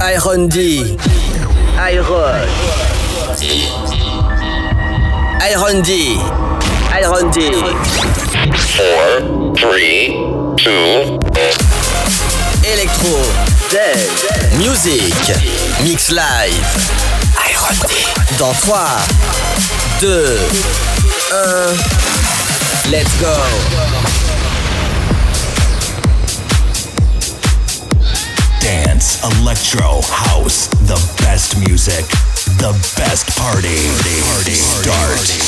Iron D. Iron. Iron D. Iron D. 4, 3, 2, Electro. Dead. Music. Mix live. Iron D. Dans 3, 2, 1. Let's go. dance, electro, house, the best music, the best party. Party, party, party. start.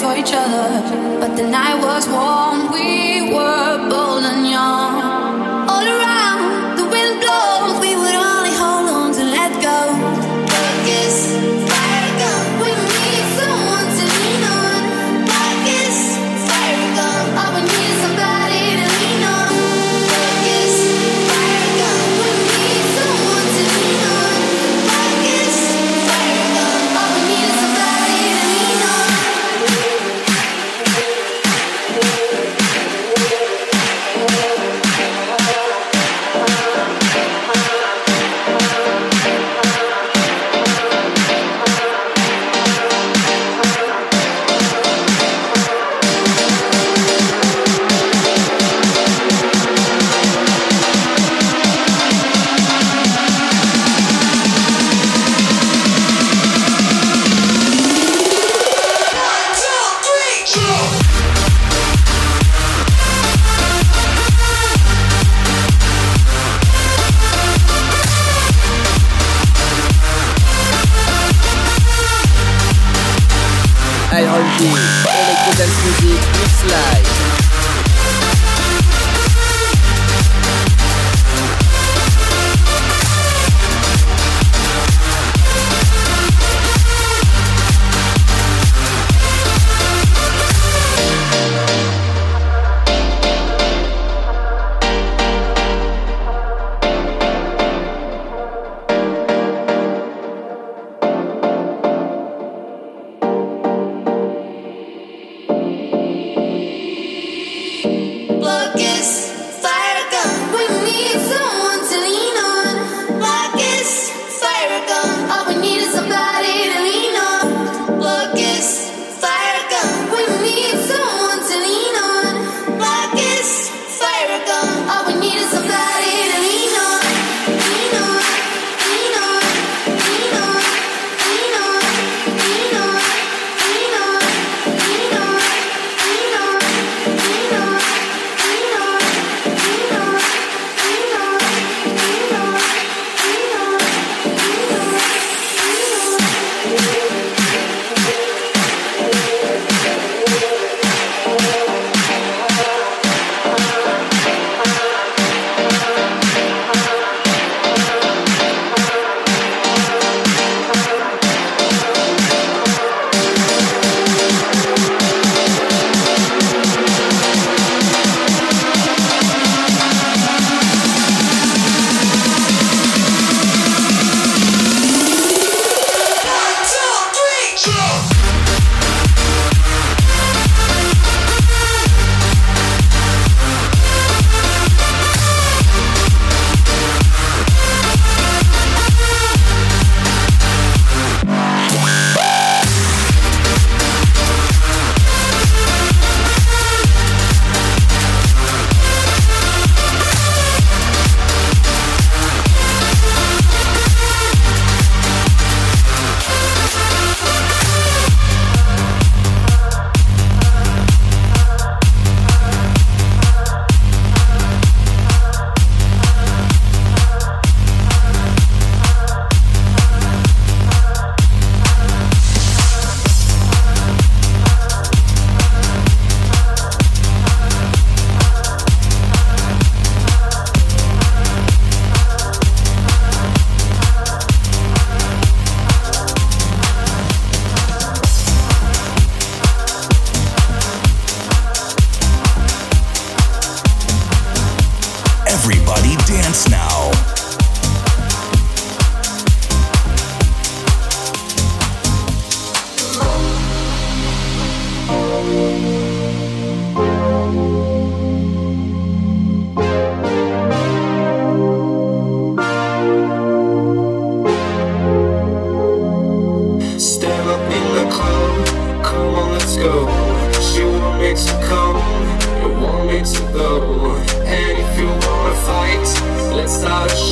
for each other, but the night was warm. We were.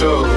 show.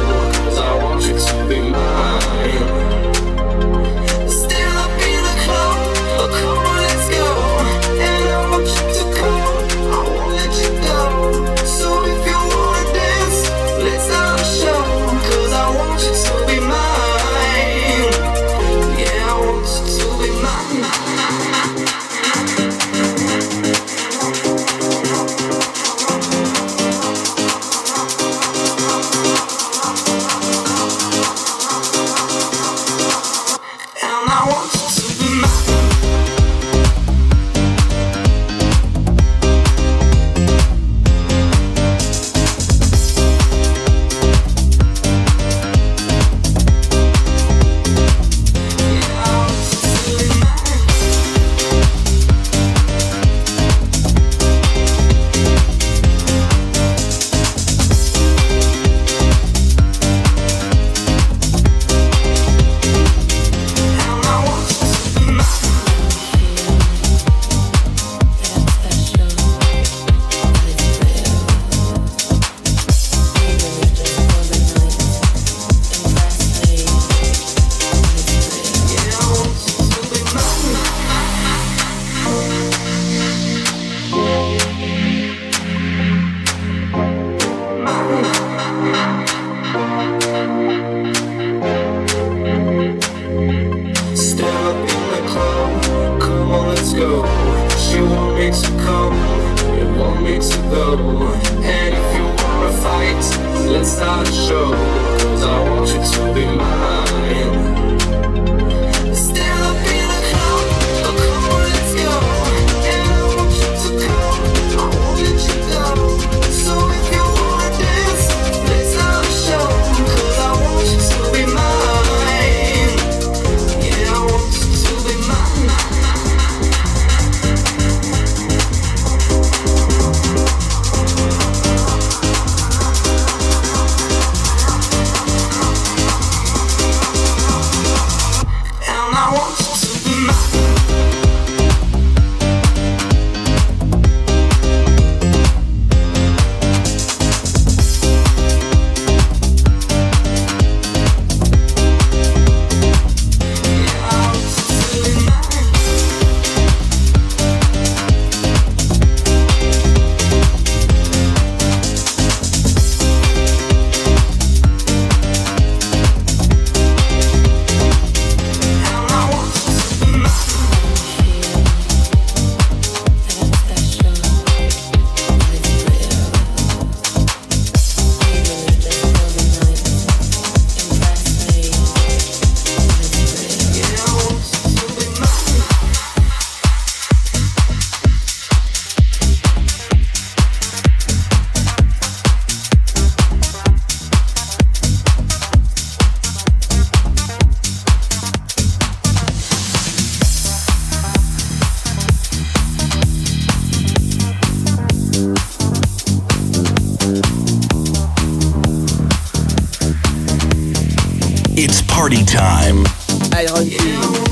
time.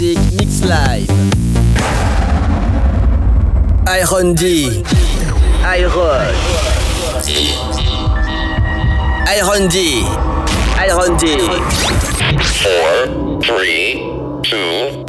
Music Mix Live. Iron D. Iron. Iron D. Iron D. Four, three, two.